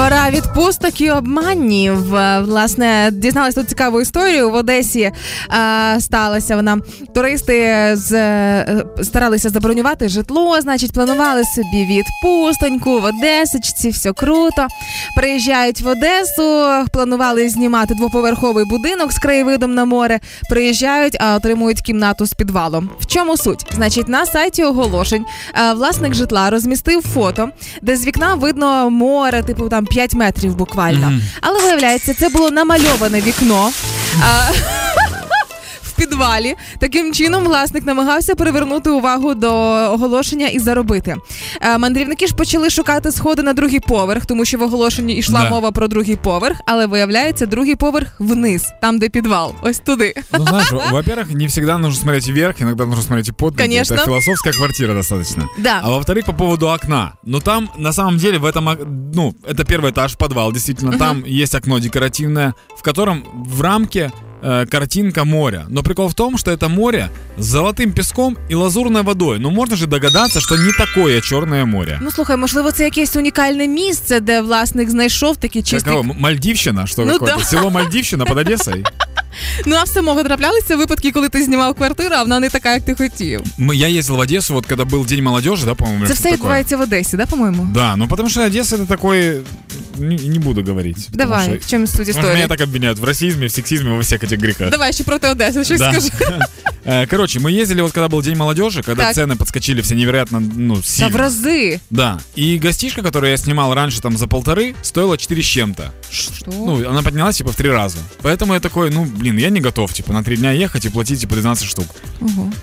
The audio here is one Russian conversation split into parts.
Пора відпусток і обманів. Е, Власне, дізналась тут цікаву історію. В Одесі а, сталася вона. Туристи з, е, старалися забронювати житло, значить, планували собі відпустоньку в Одесочці, все круто. Приїжджають в Одесу, планували знімати двоповерховий будинок з краєвидом на море. Приїжджають, а отримують кімнату з підвалом. В чому суть? Значить, на сайті оголошень е, власник житла розмістив фото, де з вікна видно море, типу там 5 метрів буквально. Але виявляється, це було намальоване вікно. В підвалі таким чином власник намагався привернути увагу до оголошення і заробити. Е, Мандрівники ж почали шукати сходи на другий поверх, тому що в оголошенні йшла Да. мова про другий поверх, але виявляється, другий поверх вниз, там де підвал, ось туди. Ну, знаешь, во-первых, не всегда нужно смотреть вверх, иногда нужно смотреть и под ноги. Конечно. Это философская квартира достаточно. Да. А во-вторых, по поводу окна. Ну, там, на самом деле, в этом, ок- ну, это первый этаж, подвал, действительно. Там есть окно декоративное, в котором в рамке э, картинка моря. Но прикол в том, что это море с золотым песком и лазурной водой. Ну, можно же догадаться, что не такое черное море. Ну слухай, можливо, це якесь унікальне місце, де власник знайшов такий чистий. Каково? М- Мальдивщина? Что Ну какое-то? да. Село Мальдивщина под Одессой? Ну а в самого траплялися випадки, коли ти знімав квартиру, а вона не така, як ти хотів. Мы- Я ездил в Одессу, вот когда был День молодежи, да, по-моему, или Це что все такое. відбувається в Одесі, да, по-моєму? Да, ну потому что Одесса это такой... Не, не буду говорить. потому Давай, что- в чому суть Может, меня історії? так обвиняют в расизме, в сексизме, во всех этих грехах. Давай ще проти Одеси, щось Да. скажи. Э, Короче, мы ездили вот когда был День молодежи, когда Так. цены подскочили все невероятно, ну, Та сильно. в рази. Да. И гостишка, которую я снимал раньше там за полторы, стоила 4 с чем-то. Що? Ну, она поднялась типа в три раза. Поэтому я такой, ну, блин, я не готов, типа, на три дня ехать и платить, типа, 12 штук.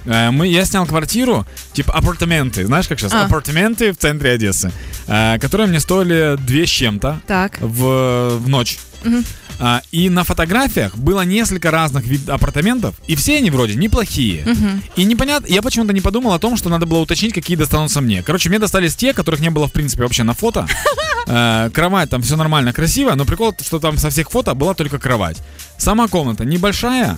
Э, Мы, я снял квартиру, типа апартаменты, знаешь, как сейчас? А. Апартаменты в центре Одессы, э, которые мне стоили 2 с чем-то Так. в, в ночь. Мгм. А, и на фотографиях было несколько разных вид апартаментов, и все они вроде неплохие. Мгм. И непонятно, я почему-то не подумал о том, что надо было уточнить, какие достанутся мне. Короче, мне достались те, которых не было, в принципе, вообще на фото. Э, Кровать там все нормально, красиво, но прикол, что там со всех фото была только кровать. Сама комната небольшая,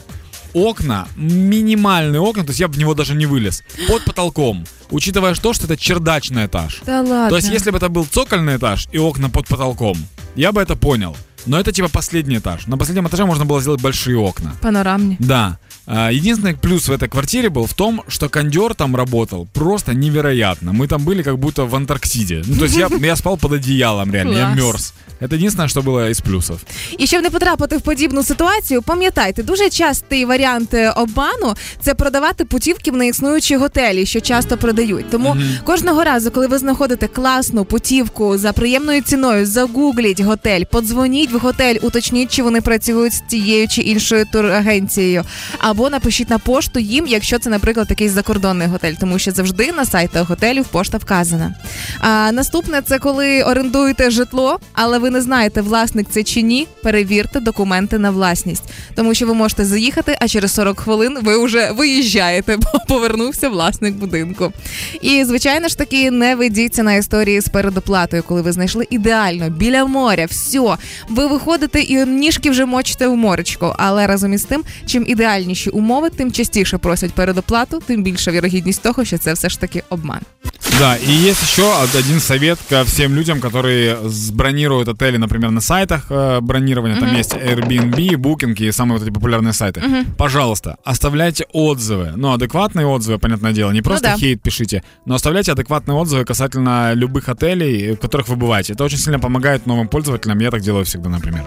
окна, минимальные окна, то есть я бы в него даже не вылез, под потолком, учитывая то, что это чердачный этаж. Та ладно. То есть, если бы это был цокольный этаж и окна под потолком, я бы это понял. Но это типа последний этаж. На последнем этаже можно было сделать большие окна. Панорамні. Да. А, Единственный плюс в этой квартире был в том, что кондер там работал просто невероятно. Мы там были как будто в Антарктиде. Ну, то есть я, я спал под одеялом реально, я Класс. мерз. Это единственное, что было из плюсов. І щоб не потрапити в подібну ситуацію, пам'ятайте, дуже частий варіант е, обману це продавати путівки в неіснуючі готелі, що часто продають. Тому кожного разу, коли ви знаходите класну путівку за приємною ціною, загугліть готель, подзвоніть В готель, уточніть, чи вони працюють з тією чи іншою турагенцією, або напишіть на пошту їм, якщо це, наприклад, якийсь закордонний готель, тому що завжди на сайтах готелів пошта вказана. А наступне це коли орендуєте житло, але ви не знаєте, власник це чи ні. Перевірте документи на власність, тому що ви можете заїхати, а через 40 хвилин ви вже виїжджаєте, бо повернувся власник будинку. І звичайно ж таки не ведіться на історії з передоплатою, коли ви знайшли ідеально біля моря. все. ви виходите і ніжки вже мочите в моречко. Але разом із тим, чим ідеальніші умови, тим частіше просять передоплату, тим більша вірогідність того, що це все ж таки обман. Да, и есть еще один совет ко всем людям, которые бронируют отели, например, на сайтах э, бронирования. Там есть Airbnb, Booking и самые вот эти популярные сайты. Пожалуйста, оставляйте отзывы. Ну, адекватные отзывы, понятное дело. Не просто да. хейт пишите, но оставляйте адекватные отзывы касательно любых отелей, в которых вы бываете. Это очень сильно помогает новым пользователям. Я так делаю всегда, например.